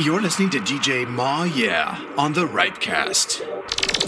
You're listening to DJ Ma Yeah on the Ripecast.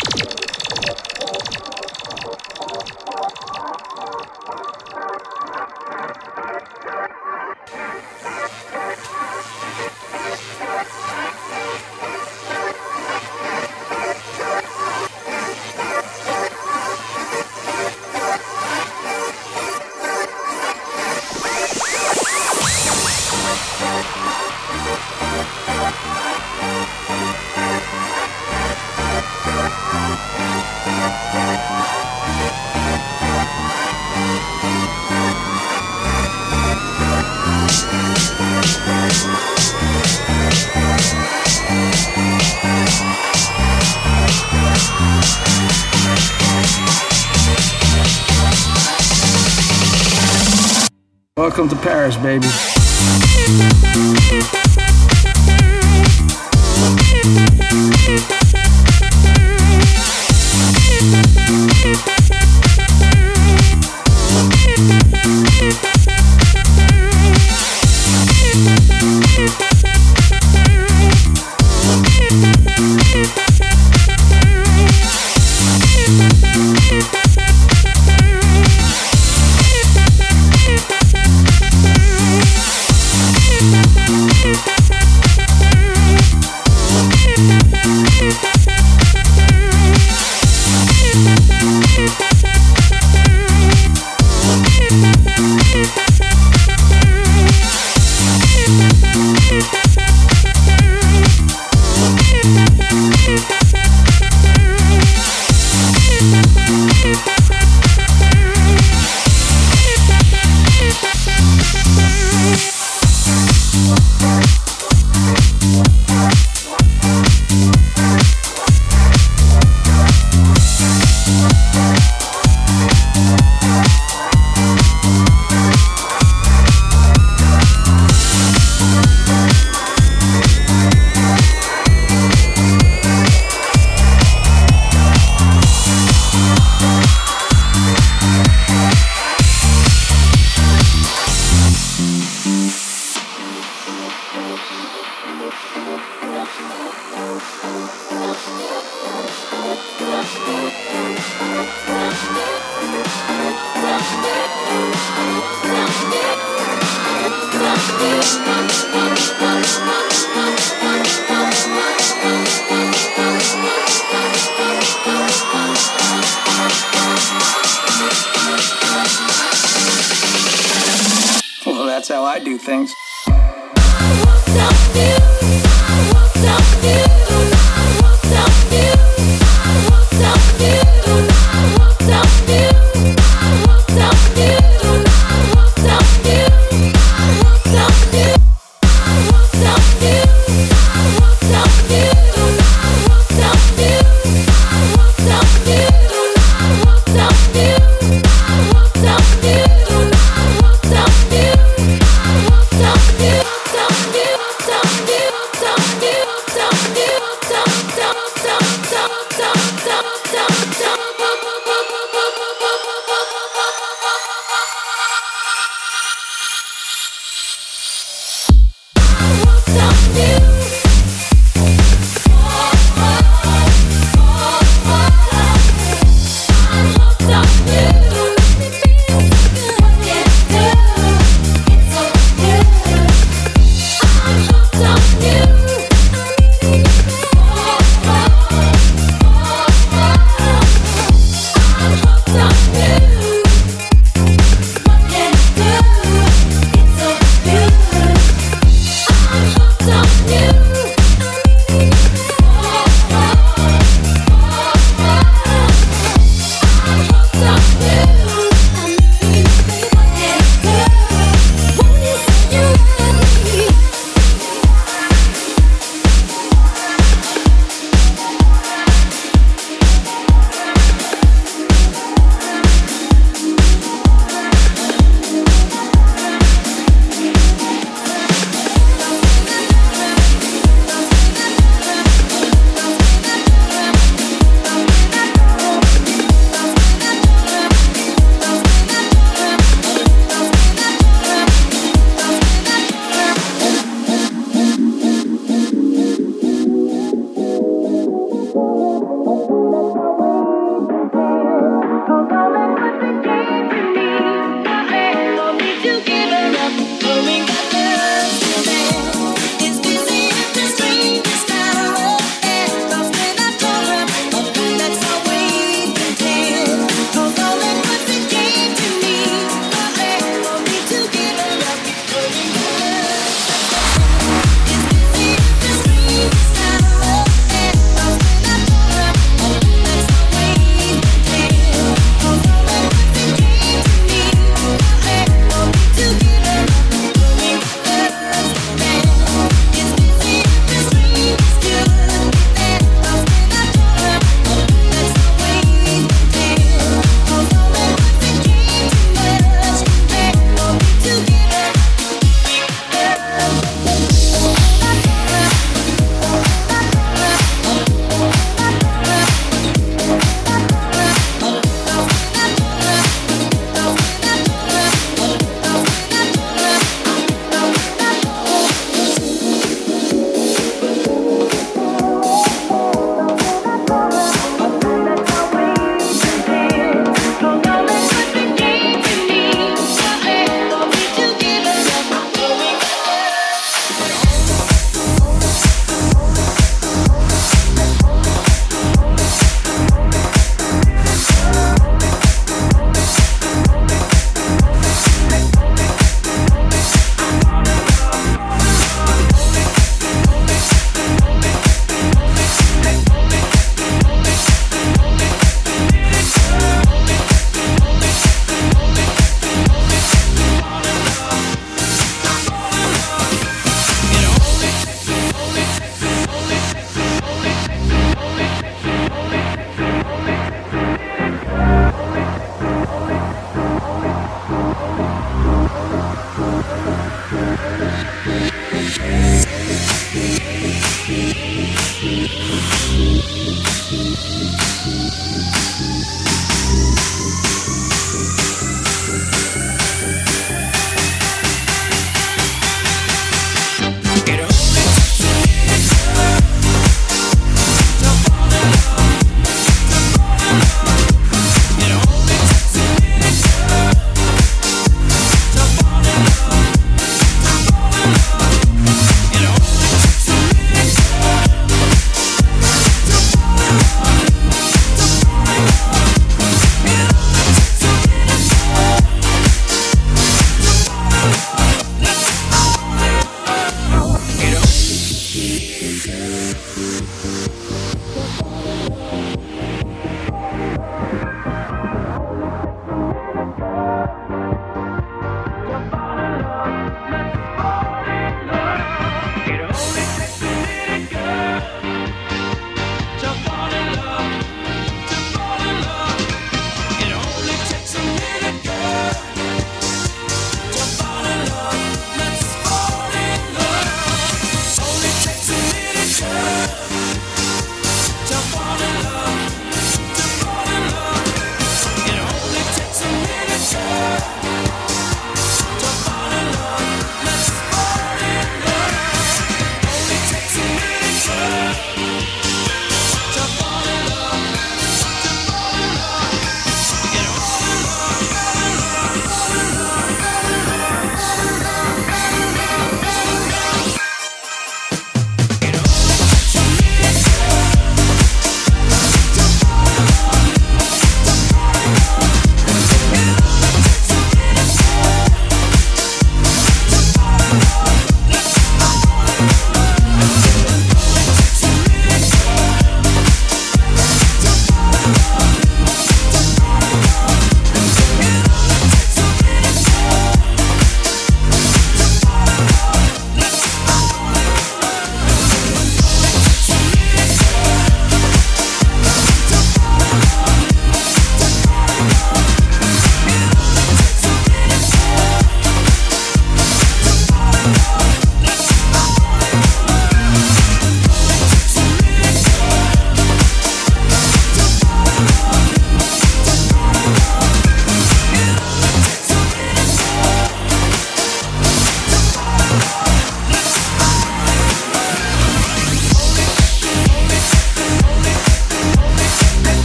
Paris, baby.